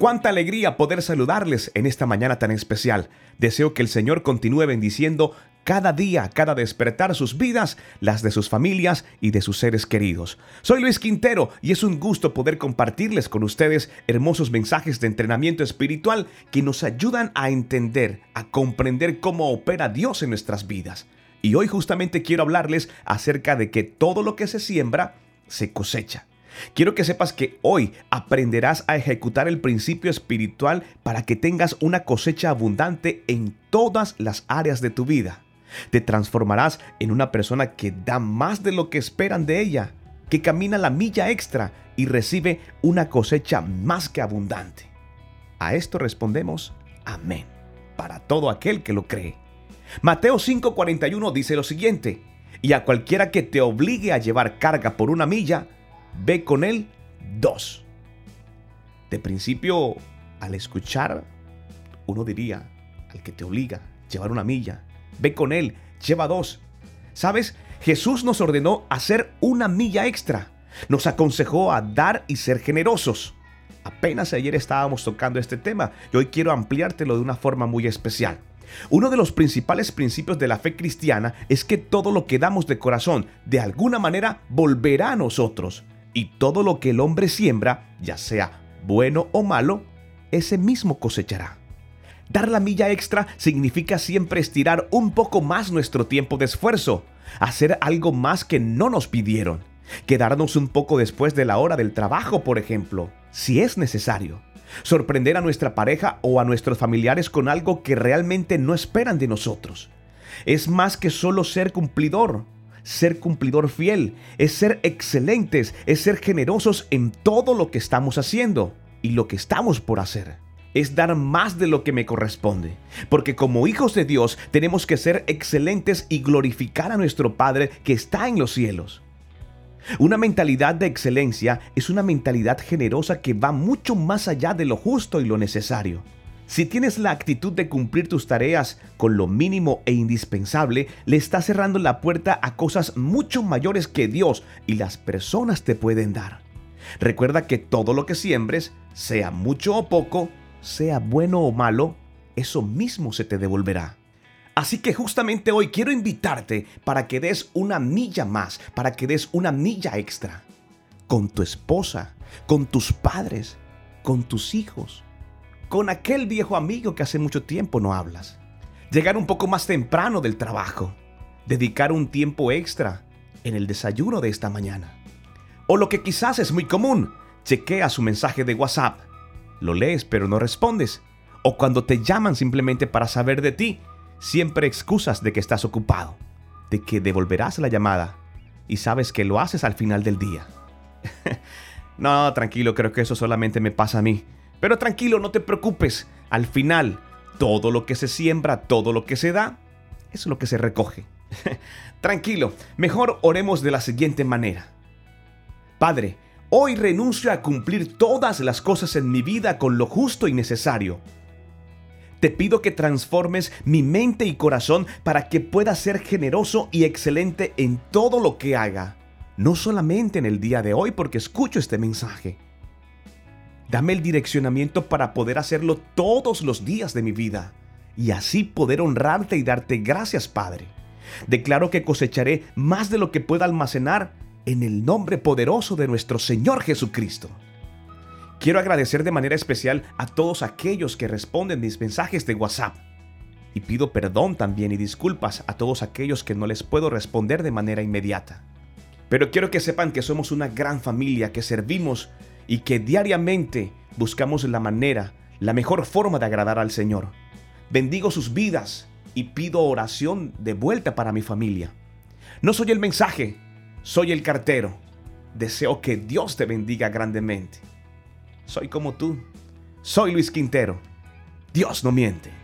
Cuánta alegría poder saludarles en esta mañana tan especial. Deseo que el Señor continúe bendiciendo cada día, cada despertar sus vidas, las de sus familias y de sus seres queridos. Soy Luis Quintero y es un gusto poder compartirles con ustedes hermosos mensajes de entrenamiento espiritual que nos ayudan a entender, a comprender cómo opera Dios en nuestras vidas. Y hoy justamente quiero hablarles acerca de que todo lo que se siembra, se cosecha. Quiero que sepas que hoy aprenderás a ejecutar el principio espiritual para que tengas una cosecha abundante en todas las áreas de tu vida. Te transformarás en una persona que da más de lo que esperan de ella, que camina la milla extra y recibe una cosecha más que abundante. A esto respondemos amén, para todo aquel que lo cree. Mateo 5:41 dice lo siguiente, y a cualquiera que te obligue a llevar carga por una milla, ve con él dos. De principio, al escuchar, uno diría, al que te obliga llevar una milla, ve con él, lleva dos. ¿Sabes? Jesús nos ordenó hacer una milla extra. Nos aconsejó a dar y ser generosos. Apenas ayer estábamos tocando este tema y hoy quiero ampliártelo de una forma muy especial. Uno de los principales principios de la fe cristiana es que todo lo que damos de corazón, de alguna manera, volverá a nosotros y todo lo que el hombre siembra, ya sea bueno o malo, ese mismo cosechará. Dar la milla extra significa siempre estirar un poco más nuestro tiempo de esfuerzo, hacer algo más que no nos pidieron, quedarnos un poco después de la hora del trabajo, por ejemplo, si es necesario, sorprender a nuestra pareja o a nuestros familiares con algo que realmente no esperan de nosotros. Es más que solo ser cumplidor, ser cumplidor fiel, es ser excelentes, es ser generosos en todo lo que estamos haciendo y lo que estamos por hacer. Es dar más de lo que me corresponde. Porque como hijos de Dios tenemos que ser excelentes y glorificar a nuestro Padre que está en los cielos. Una mentalidad de excelencia es una mentalidad generosa que va mucho más allá de lo justo y lo necesario. Si tienes la actitud de cumplir tus tareas con lo mínimo e indispensable, le estás cerrando la puerta a cosas mucho mayores que Dios y las personas te pueden dar. Recuerda que todo lo que siembres, sea mucho o poco, sea bueno o malo, eso mismo se te devolverá. Así que justamente hoy quiero invitarte para que des una milla más, para que des una milla extra. Con tu esposa, con tus padres, con tus hijos con aquel viejo amigo que hace mucho tiempo no hablas. Llegar un poco más temprano del trabajo. Dedicar un tiempo extra en el desayuno de esta mañana. O lo que quizás es muy común, chequea su mensaje de WhatsApp. Lo lees pero no respondes. O cuando te llaman simplemente para saber de ti, siempre excusas de que estás ocupado, de que devolverás la llamada y sabes que lo haces al final del día. no, tranquilo, creo que eso solamente me pasa a mí. Pero tranquilo, no te preocupes. Al final, todo lo que se siembra, todo lo que se da, es lo que se recoge. tranquilo, mejor oremos de la siguiente manera. Padre, hoy renuncio a cumplir todas las cosas en mi vida con lo justo y necesario. Te pido que transformes mi mente y corazón para que pueda ser generoso y excelente en todo lo que haga. No solamente en el día de hoy porque escucho este mensaje Dame el direccionamiento para poder hacerlo todos los días de mi vida y así poder honrarte y darte gracias, Padre. Declaro que cosecharé más de lo que pueda almacenar en el nombre poderoso de nuestro Señor Jesucristo. Quiero agradecer de manera especial a todos aquellos que responden mis mensajes de WhatsApp. Y pido perdón también y disculpas a todos aquellos que no les puedo responder de manera inmediata. Pero quiero que sepan que somos una gran familia que servimos y que diariamente buscamos la manera, la mejor forma de agradar al Señor. Bendigo sus vidas y pido oración de vuelta para mi familia. No soy el mensaje, soy el cartero. Deseo que Dios te bendiga grandemente. Soy como tú. Soy Luis Quintero. Dios no miente.